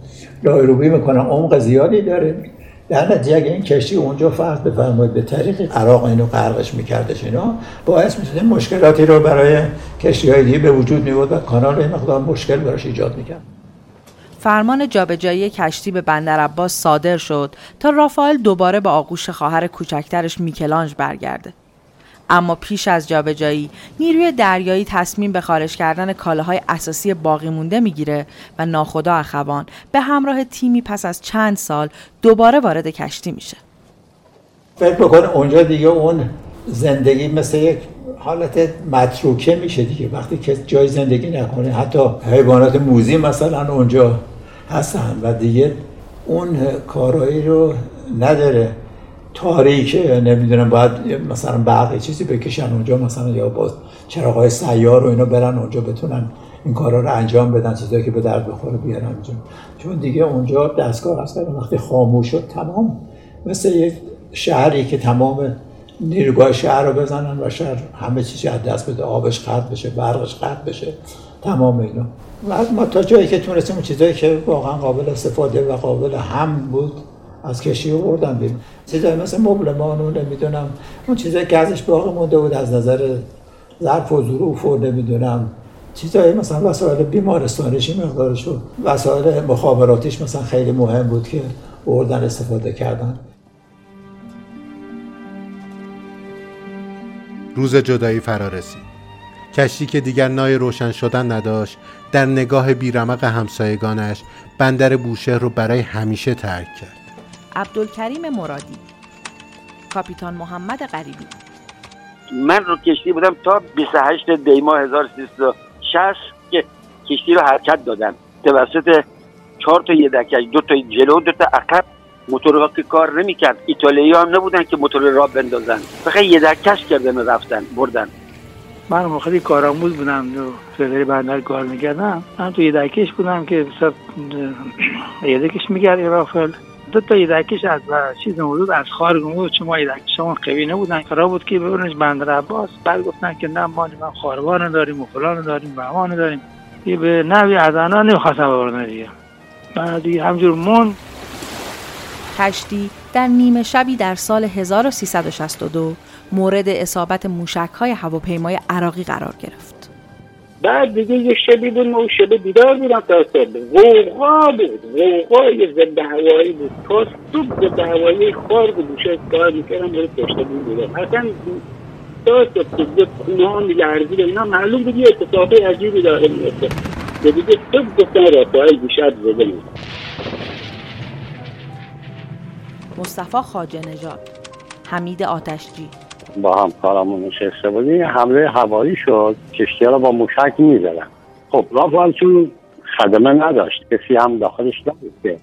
راه روبی می‌کنن. عمق زیادی داره. در نتیجه اگه این کشتی اونجا فرض بفرمایید به طریق عراق اینو غرقش میکردش اینا باعث می‌شد مشکلاتی رو برای کشتی های دیگه به وجود میورد و کانال این مقدار مشکل براش ایجاد می‌کرد. فرمان جابجایی کشتی به بندر عباس صادر شد تا رافائل دوباره به آغوش خواهر کوچکترش میکلانج برگرده. اما پیش از جابجایی نیروی دریایی تصمیم به خارج کردن کالاهای اساسی باقی مونده می‌گیره و ناخدا اخوان به همراه تیمی پس از چند سال دوباره وارد کشتی میشه. فکر بکن اونجا دیگه اون زندگی مثل یک حالت متروکه میشه دیگه. وقتی که جای زندگی نکنه حتی حیوانات موزی مثلا اونجا هستن و دیگه اون کارایی رو نداره. تاریک نمی‌دونم باید مثلا برق چیزی بکشن اونجا مثلا یا باز چراغ سیار و اینا برن اونجا بتونن این کارا رو انجام بدن چیزایی که به درد بخوره بیارن اونجا. چون دیگه اونجا دستگاه هست وقتی خاموش شد تمام مثل یک شهری که تمام نیروگاه شهر رو بزنن و شهر همه چیزی از دست بده آبش قطع بشه برقش قطع بشه تمام اینا. و ما تا جایی که تونستیم چیزایی که واقعا قابل استفاده و قابل هم بود از کشتی رو بردن بیرون. چیزایی مثل مبلمان و نمی‌دونم اون چیزایی که ازش باقی مونده بود از نظر ظرف و ظروف و نمی‌دونم. چیزایی مثلا وسایل بیمارستانشی مقدارش و وسایل مخابراتیش مثلا خیلی مهم بود که بردن استفاده کردن. روز جدایی فرا رسید. کشتی که دیگر نای روشن شدن نداشت در نگاه بیرمق همسایگانش بندر بوشهر رو برای همیشه ترک کرد. عبدالکریم مرادی. کاپیتان محمد غریبی. من رو کشتی بودم تا 28 دی ماه 1360 که کشتی رو حرکت دادن توسط چهار تا یدکش دو تا جلو دو تا عقب. موتورها که کار نمی‌کرد ایتالیایی هم نبودن که موتور را بندازن. فقط یدکش کردن و رفتن بردن. من موقعی کارآموز بودم و فدری بندر کار می‌کردم. من تو یدکش بودم که بسیار یدکش میگرد رافل. دو تا یدکش از چیز موجود از خارج بود چون ما یدکشمون قوی نبودن. قرار بود که ببرنش بندر عباس بعد گفتن که نه ما من خاروان داریم و فلان داریم و امان داریم. یه به نوی از آنها نمی‌خواستم ببرن دیگه. بعد دیگه همجور مون کشتی در نیمه شبی در سال 1362 مورد اصابت موشک های هواپیمای عراقی قرار گرفت. بعد دیگه یه شبی بود ما شب بیدار بودم تا صبح غوغا بود غوغای ضد هوایی بود. تا صبح ضد هوایی خار بود بوشه کار می‌کردم برای پشت بود بودم. اصلا تا صبح صبح خونه ها میلرزید اینا معلوم بود یه اتفاقی عجیبی داره میفته که دیگه صبح گفتن رافایل بیشتر زده میده مصطفی خاجه نژاد حمید آتشجی. با همکارمون نشسته بودیم حمله هوایی شد کشتی رو با موشک می‌زدن. خب رافال چون خدمه نداشت کسی هم داخلش نبود که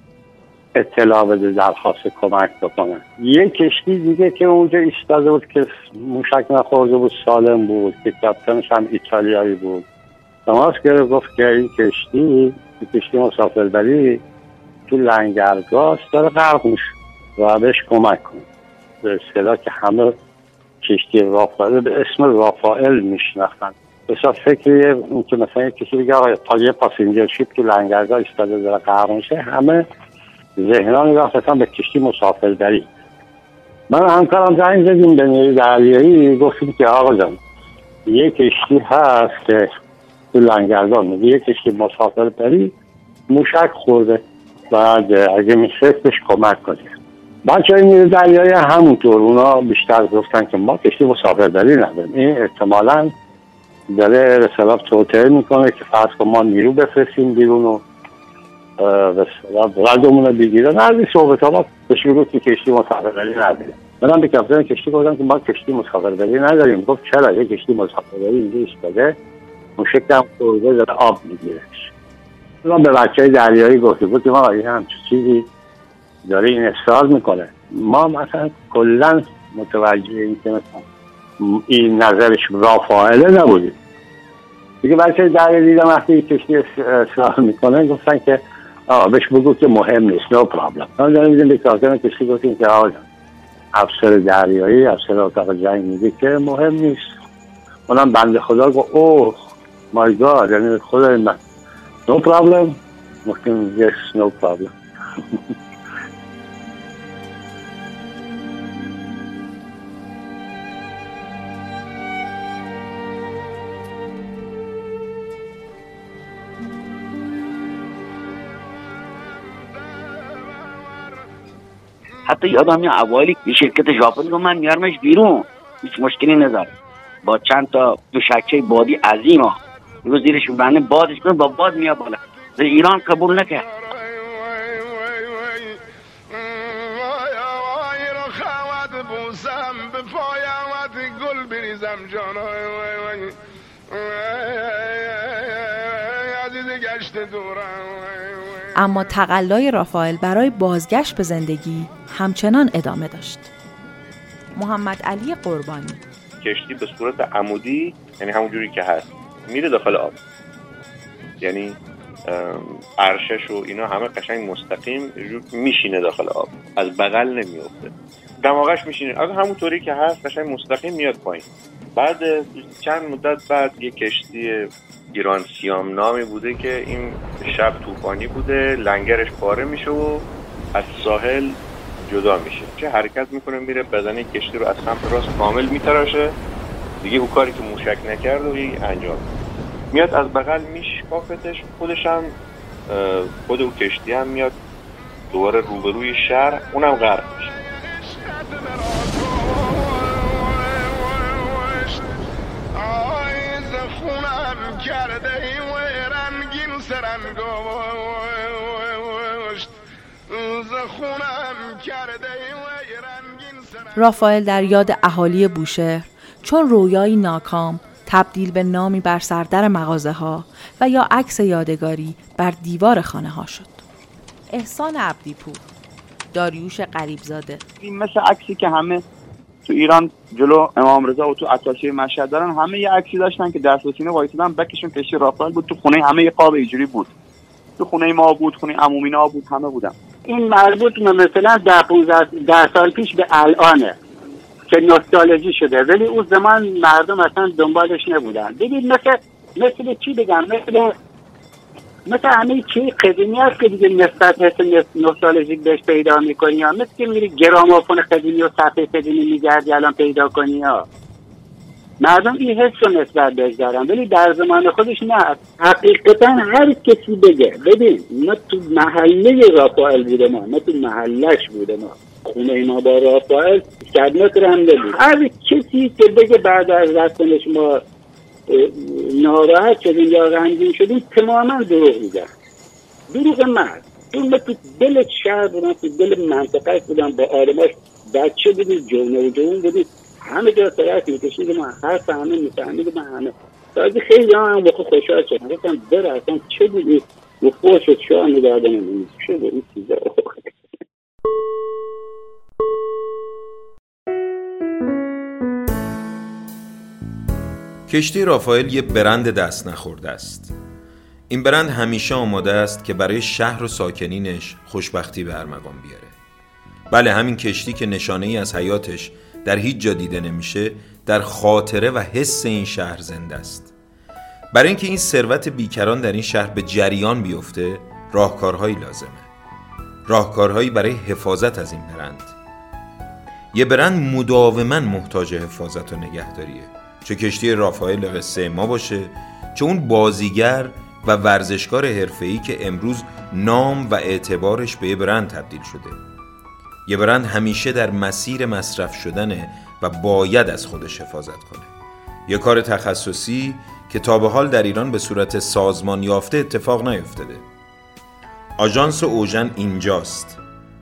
اطلاع بده درخواست کمک بکنه. یه کشتی دیگه که اونجا ایستاده بود که موشک نخورده بود سالم بود که کپتنش هم ایتالیایی بود. تماس گرفت گفت که این کشتی این کشتی مسافربری تو لنگرگاه داره غرق میشه و بهش کمک کن. به که همه کشتی رافائل به اسم رافائل میشناختن. بسیار فکریه اون که مثلا یک کسی بگه آقا تا یه پاسینجر شیپ تو لنگرگاه ایستاده داره غرق میشه همه ذهنا نگاه به کشتی مسافربری من همکارم زنگ زدیم به نیروی دریایی گفتیم که آقا جان یه کشتی هست که تو لنگرگاه میگه یه کشتی مسافربری موشک خورده. بعد اگه میشه بهش کمک کنید بچه های نیروی دریایی همونطور اونا بیشتر گفتن که ما کشتی مسافربری نداریم. این احتمالا داره رسالت توطعه می‌کنه که فرض کن ما نیرو بفرستیم بیرون و ردمون رو بگیرن از این صحبت ها ما به شروع که کشتی مسافربری نداریم. منم به کپتن کشتی گفتم که ما کشتی مسافربری نداریم. گفت چرا؟ یه کشتی مسافربری اینجا ایستاده اون شکل هم داره آب میگیرش ما به بچه های دریایی بود که ما همچه چیزی؟ داره این اصرار می‌کنه. ما مثلا کلا متوجه این که مثلا این نظرش رافائله نبودیم دیگه بچه در دیدم وقتی کشتی اصرار می‌کنه گفتن که آه بهش بگو که مهم نیست نو پرابلم ما داریم میدیم به کارکن کشتی گفتیم که آقا افسر دریایی افسر اتاق جنگ میگه که مهم نیست. اونم بنده خدا گفت اوه مای گاد یعنی خدا من. نو پرابلم گفتیم یس نو پرابلم حتی یادم میاد اوایلی یه شرکت ژاپنی رو من میارمش بیرون. هیچ مشکلی نداره با چند تا دوشکه بادی عظیم ها رو زیرش بنده بادش کنه با باد میاد بالا. ایران قبول نکرد. بریزم وای عزیز گشت دورم. اما تقلای رافائل برای بازگشت به زندگی همچنان ادامه داشت. محمد علی قربانی. کشتی به صورت عمودی یعنی همون جوری که هست میره داخل آب. یعنی ارشش و اینا همه قشنگ مستقیم میشینه داخل آب. از بغل نمیفته دماغش میشینه. از همونطوری که هست قشنگ مستقیم میاد پایین. بعد چند مدت بعد یه کشتی ایران سیام نامی بوده که این شب طوفانی بوده لنگرش پاره میشه و از ساحل جدا میشه. چه حرکت می‌کنه؟ میره بدن کشتی رو از سمت راست کامل میتراشه. دیگه اون کاری که موشک نکرد و انجام میاد از بغل میشکافتش خودش هم خود او کشتی هم میاد دوباره روبروی شهر اونم غرق میشه. کرده و رنگین سرنگوشت خونم کرده رافائل در یاد اهالی بوشهر. چون رویایی ناکام تبدیل به نامی بر سردر مغازه ها و یا عکس یادگاری بر دیوار خانه ها شد. احسان عبدی پور داریوش قریبزاده این مثل عکسی که همه تو ایران جلو امام رضا و تو عطاشی مشهد دارن همه یه عکسی داشتن که و سینه وایسادن بکشون کشتی رافائل بود تو خونه همه یه قاب اینجوری بود. تو خونه ما بود خونه عمومینا بود همه بودن. این مربوط مثلا ده 15 سال پیش به الانه که نوستالژی شده. ولی اون زمان مردم اصلا دنبالش نبودن. ببین مثل مثل چی بگم؟ مثل مثل همه چی قدیمی هست که دیگه نسبت مثل نوستالژیک بهش پیدا می‌کنی یا مثل که میری گرامافون قدیمی و صفحه قدیمی میگردی الان پیدا کنی ها. مردم این حس رو نسبت بهش دارن ولی در زمان خودش نه. حقیقتا هر کسی بگه ببین ما تو محله رافائل بوده ما ما تو محلش بوده ما. خونه ما با رافائل صد متر هم هر کسی که بگه بعد از رفتن ما ناراحت شدیم یا غمگین شدیم تماما دروغ میگن. دروغ مرد. چون ما تو دل شهر بودم تو دل منطقه بودم با آرماش بچه بودیم جونه و جون بودیم. همه جا سرعت می‌کشید ما حرف همه می‌فهمید ما همه. تازه خیلی هم هم بخو خوشحال شد گفتم بره اصلا چه بودی؟ و خوش شد شاه نگردن چه بود این چیزا کشتی رافائل یه برند دست نخورده است. این برند همیشه آماده است که برای شهر و ساکنینش خوشبختی به ارمغان بیاره. بله همین کشتی که نشانه ای از حیاتش در هیچ جا دیده نمیشه در خاطره و حس این شهر زنده است. برای اینکه این ثروت بیکران در این شهر به جریان بیفته راهکارهایی لازمه. راهکارهایی برای حفاظت از این برند. یه برند مداوما محتاج حفاظت و نگهداریه. چه کشتی رافائل قصه ما باشه چه اون بازیگر و ورزشکار حرفه‌ای که امروز نام و اعتبارش به یه برند تبدیل شده. یه برند همیشه در مسیر مصرف شدنه و باید از خودش حفاظت کنه. یه کار تخصصی که تا به حال در ایران به صورت سازمان یافته اتفاق نیفتاده. آژانس اوژن اینجاست.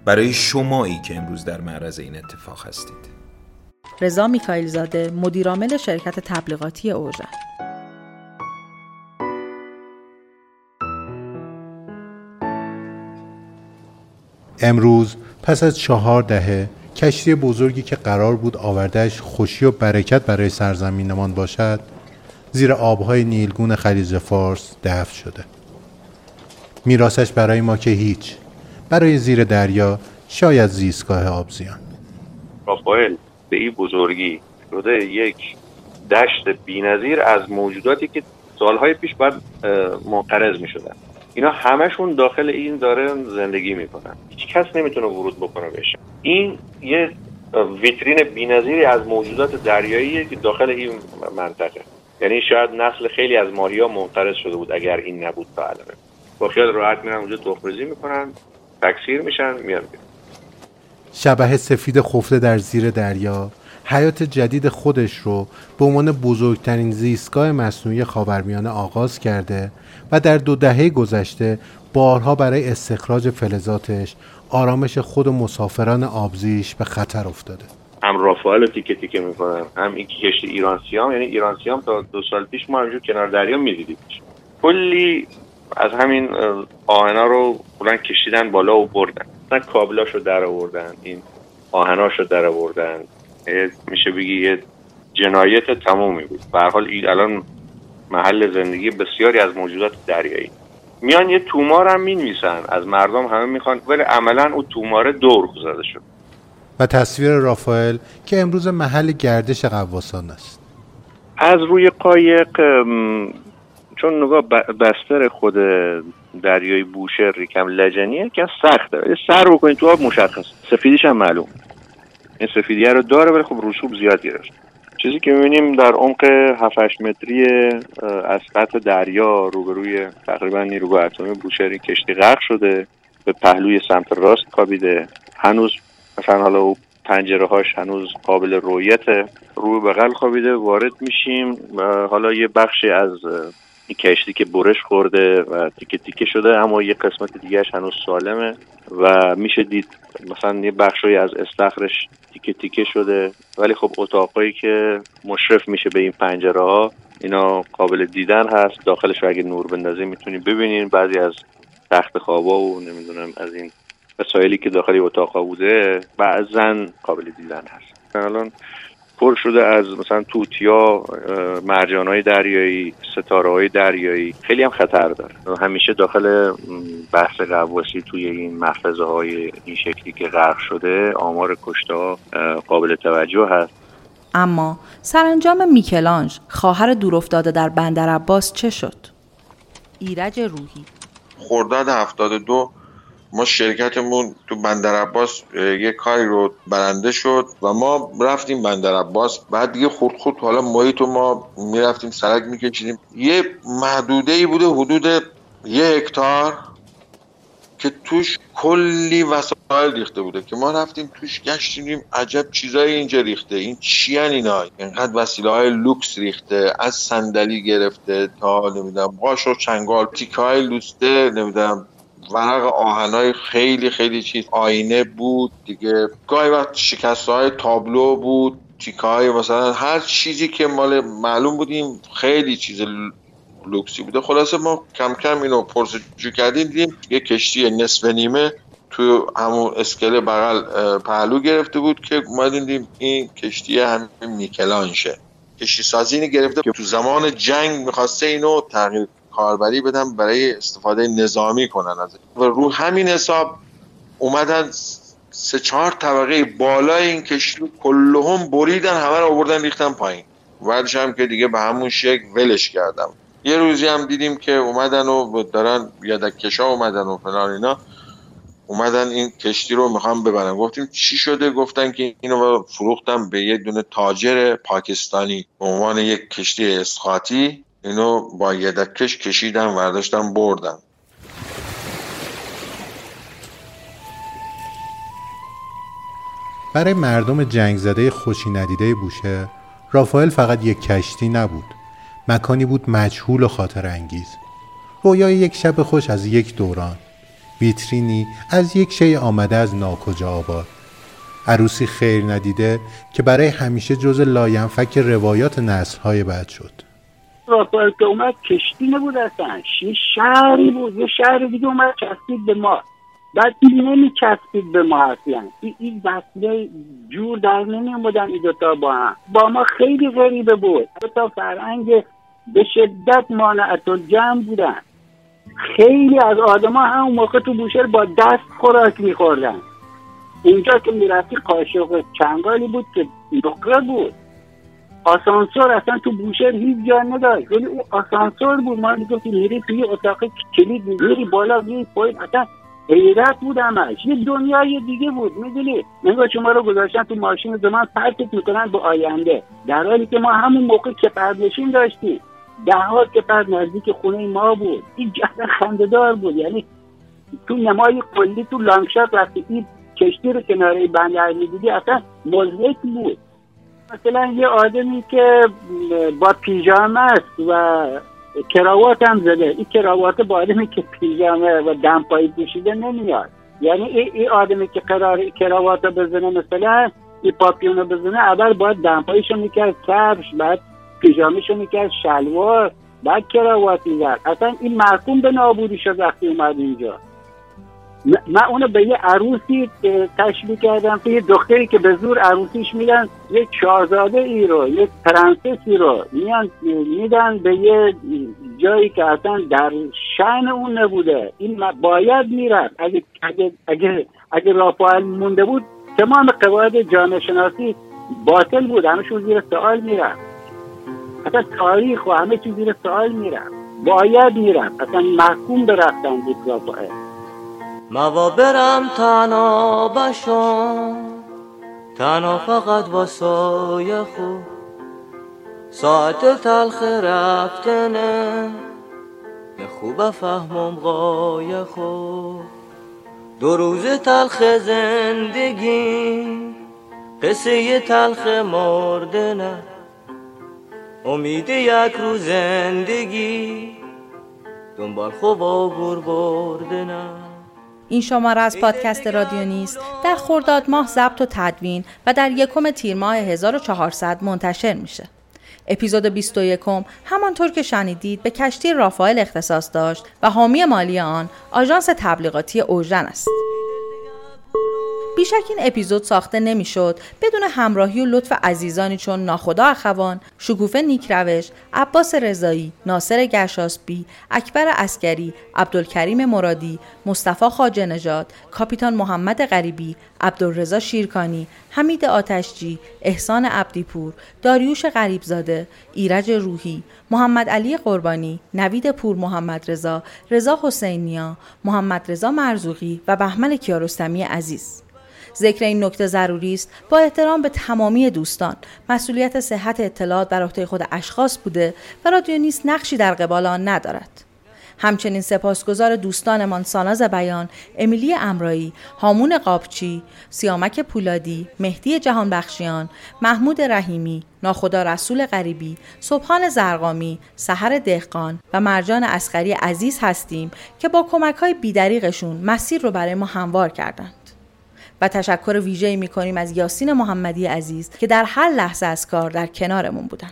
برای شمایی که امروز در معرض این اتفاق هستید. رضا میکائیل زاده مدیرعامل شرکت تبلیغاتی اوژن امروز پس از چهار دهه کشتی بزرگی که قرار بود آوردهش خوشی و برکت برای سرزمینمان باشد زیر آبهای نیلگون خلیج فارس دفن شده. میراثش برای ما که هیچ برای زیر دریا شاید زیستگاه آبزیان. رافائل به این بزرگی شده یک دشت بینظیر از موجوداتی که سالهای پیش باید منقرض می شدن اینا همشون داخل این داره زندگی می‌کنن. هیچ کس نمی‌تونه ورود بکنه بشه این یه ویترین بینظیری از موجودات دریاییه که داخل این منطقه. یعنی شاید نسل خیلی از ماهی ها منقرض شده بود اگر این نبود تا با خیال راحت میرن اونجا تخمریزی می‌کنن تکثیر میشن میان بیرون شبه سفید خفته در زیر دریا حیات جدید خودش رو به عنوان بزرگترین زیستگاه مصنوعی خاورمیانه آغاز کرده و در دو دهه گذشته بارها برای استخراج فلزاتش آرامش خود و مسافران آبزیش به خطر افتاده. هم رافائل تیکه تیکه می‌کنن هم این ایران سیام یعنی ایران سیام تا دو سال پیش ما همینجور کنار دریا می‌دیدیم کلی از همین آهنا رو بلند کشیدن بالا و بردن. مثلا کابلاش رو در آوردن این آهناش رو در آوردن. میشه بگی یه جنایت تمومی بود. به حال الان محل زندگی بسیاری از موجودات دریایی. میان یه تومار هم می‌نویسن. از مردم همه می‌خوان ولی عملا او توماره دور گذارده شد. و تصویر رافائل که امروز محل گردش قواسان است. از روی قایق چون نگاه بستر خود دریای بوشهر یکم لجنیه که سخته ولی سر بکنید تو آب مشخص. سفیدیش هم معلوم این سفیدیه رو داره ولی خب رسوب زیاد گرفت. چیزی که می‌بینیم در عمق 7 متری از سطح دریا روبروی تقریبا نیروگاه اتمی بوشهر این کشتی غرق شده به پهلوی سمت راست کابیده. هنوز مثلا حالا او پنجره هاش هنوز قابل رویت روی بغل خوابیده وارد میشیم. حالا یه بخشی از کشتی که برش خورده و تیکه تیکه شده اما یه قسمت دیگهش هنوز سالمه و میشه دید مثلا یه بخشی از استخرش تیکه تیکه شده. ولی خب اتاقایی که مشرف میشه به این پنجره ها اینا قابل دیدن هست. داخلش رو اگه نور بندازی می‌تونی ببینین. بعضی از تخت خوابا و نمی‌دونم از این وسایلی که داخل اتاق بوده بعضا قابل دیدن هست. الان پر شده از مثلا توتیا مرجان های دریایی ستاره های دریایی. خیلی هم خطر داره. همیشه داخل بحث قواسی توی این محفظه های این شکلی که غرق شده آمار کشته قابل توجه هست. اما سرانجام میکلانج خواهر دورافتاده در بندر عباس چه شد؟ ایرج روحی. خرداد 72 ما شرکتمون تو بندر عباس یه کاری رو برنده شد و ما رفتیم بندر عباس. بعد دیگه خورد خورد حالا محیط ما می‌رفتیم سرک میکشیدیم. یه محدوده ای بوده حدود یه هکتار که توش کلی وسایل ریخته بوده که ما رفتیم توش گشتیم عجب چیزایی اینجا ریخته. این چی اینا؟ اینقدر وسیله های لوکس ریخته از صندلی گرفته تا نمی‌دونم قاش و چنگال تیکه های لوسته نمی‌دونم ورق آهنای خیلی خیلی چیز آینه بود دیگه. گاهی وقت شکست های تابلو بود تیکه های مثلا هر چیزی که مال معلوم بودیم خیلی چیز لوکسی بوده. خلاصه ما کم کم اینو پرسجو کردیم دیدیم یه کشتی نصف نیمه تو همون اسکله بغل پهلو گرفته بود که اومدیم دیدیم این کشتی همین میکلانشه. کشتی سازی گرفته که تو زمان جنگ می‌خواسته اینو تغییر کاربری بدن برای استفاده نظامی کنن از. و رو همین حساب اومدن سه چهار طبقه بالای این کشتی کلهم بریدن همه رو آوردن ریختن پایین. بعدش هم که دیگه به همون شکل ولش کردم. یه روزی هم دیدیم که اومدن و دارن یدککشا اومدن و فلان اینا. اومدن این کشتی رو می‌خوام ببرن. گفتیم چی شده؟ گفتن که اینو فروختم به یه دونه تاجر پاکستانی به عنوان یک کشتی اسقاطی اینو با یدکش کشیدن ورداشتن بردن برای مردم جنگ زده خوشی ندیده بوشهر رافائل فقط یک کشتی نبود. مکانی بود مجهول و خاطر انگیز. رویای یک شب خوش از یک دوران. ویترینی از یک شی آمده از ناکجا آباد. عروسی خیر ندیده که برای همیشه جزء لاینفک روایات نسلهای بعد شد. رافائل که اومد کشتی نبود اصلا. یه شهری بود یه شهر دیگه اومد چسبید به ما. بعد این نمی چسبید به ما اصلا. این, این وصله جور در نمی آمدن این دوتا با هم. با ما خیلی غریبه بود. دوتا فرهنگ به شدت مانعت الجمع بودن. خیلی از آدما همون موقع تو بوشهر با دست خوراک میخوردن. اینجا که می‌رفتی قاشق چنگالی بود که نقره بود. آسانسور اصلا تو بوشهر هیچ جا نداشت ولی اون آسانسور بود. ما می‌گفتیم میری توی اتاق کلید میری بالا میری پایین. اصلا حیرت بود همش. یه دنیای دیگه بود. می‌دونی؟ نگاه شما رو گذاشتن تو ماشین زمان پرتت می‌کنن به آینده. در حالی که ما همون موقع که نشین داشتیم. ده ها کپر نزدیک خونه ما بود. این جهت خندهدار بود. یعنی تو نمای کلی تو لانگشات وقتی این کشتی رو کناره بندر می‌دیدی اصلا مزهک بود. مثلا یه آدمی که با پیژامه است و کراوات هم زده. این کراوات با آدمی که پیژامه و دمپایی پوشیده نمیاد. یعنی این ای آدمی که قرار کراوات بزنه مثلا این پاپیون رو بزنه اول باید دمپاییشو می‌کرد کفش بعد پیژامهشو می‌کرد شلوار بعد کراوات می‌زد اصلا این محکوم به نابودی شد وقتی اومد اینجا. من اونو به یه عروسی تشبیه کردم که یه دختری که به زور عروسیش میدن یه شاهزاده ای رو یه پرنسسی رو میان میدن به یه جایی که اصلا در شن اون نبوده. این باید می‌رفت. اگه اگه اگه, اگه رافائل مونده بود تمام قواعد جامعه شناسی باطل بود. همشون زیر سوال می‌رفت. اصلا تاریخ و همه چیز زیر سوال می‌رفت. باید می‌رفت. اصلا محکوم به رفتن بود رافائل. موا برم تنها بشم تنها فقط واسای خود. ساعت تلخ رفتنه. به خوب فهمم قای خود. دو روز تلخ زندگی. قصه تلخ مردنه. امید یک روز زندگی. دنبال خوب آگور بردنه. این شماره از پادکست رادیو نیست در خرداد ماه ضبط و تدوین و در یکم تیر ماه 1400 منتشر میشه. اپیزود 21 همانطور که شنیدید به کشتی رافائل اختصاص داشت و حامی مالی آن آژانس تبلیغاتی اوژن است. بیشک این اپیزود ساخته نمی‌شد بدون همراهی و لطف عزیزانی چون ناخدا اخوان، شکوفه نیکروش، عباس رضایی، ناصر گشاسبی، اکبر اسکری، عبدالکریم مرادی، مصطفی خاجه نژاد، کاپیتان محمد غریبی، عبدالرضا شیرکانی، حمید آتشجی، احسان عبدیپور، داریوش غریبزاده، ایرج روحی، محمد علی قربانی، نوید پور محمد رضا، رضا حسینیا، محمد رضا مرزوقی و بهمن کیارستمی عزیز. ذکر این نکته ضروری است با احترام به تمامی دوستان مسئولیت صحت اطلاعات بر عهده خود اشخاص بوده و رادیو نیست نقشی در قبال آن ندارد همچنین سپاسگزار دوستانمان ساناز بیان، امیلی امرایی، هامون قابچی، سیامک پولادی، مهدی جهانبخشیان، محمود رحیمی، ناخدا رسول غریبی، صبحان زرقامی، سحر دهقان و مرجان اسخری عزیز هستیم که با کمک های بیدریقشون مسیر رو برای ما هموار کردند. و تشکر ویژه‌ای می‌کنیم از یاسین محمدی عزیز که در هر لحظه از کار در کنارمون بودن.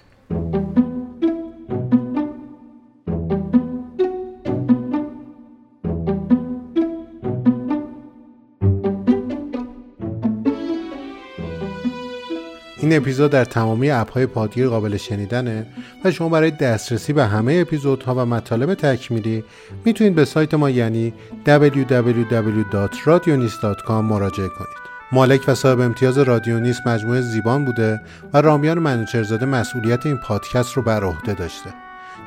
این اپیزود در تمامی اپهای پادگیر قابل شنیدنه و شما برای دسترسی به همه اپیزودها و مطالب تکمیلی می‌تونید به سایت ما یعنی www.radionist.com مراجعه کنید. مالک و صاحب امتیاز رادیونیست مجموعه زیبان بوده و رامیان منوچرزاده مسئولیت این پادکست رو بر عهده داشته.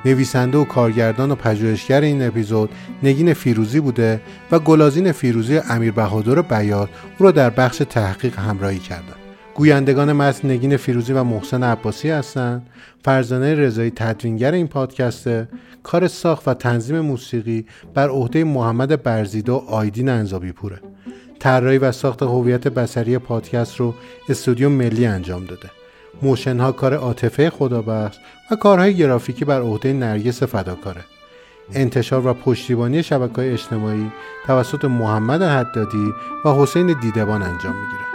نویسنده و کارگردان و پژوهشگر این اپیزود نگین فیروزی بوده و گلازین فیروزی امیر بهادر بیاد او را در بخش تحقیق همراهی کردند. گویندگان متن نگین فیروزی و محسن عباسی هستند فرزانه رضایی تدوینگر این پادکسته کار ساخت و تنظیم موسیقی بر عهده محمد برزیده و آیدین انزابی پوره طراحی و ساخت هویت بصری پادکست رو استودیو ملی انجام داده. motion ها کار عاطفه خدابخش و کارهای گرافیکی بر عهده نرگس فداکاره. انتشار و پشتیبانی شبکه اجتماعی توسط محمد حدادی و حسین دیدبان انجام می‌گیره.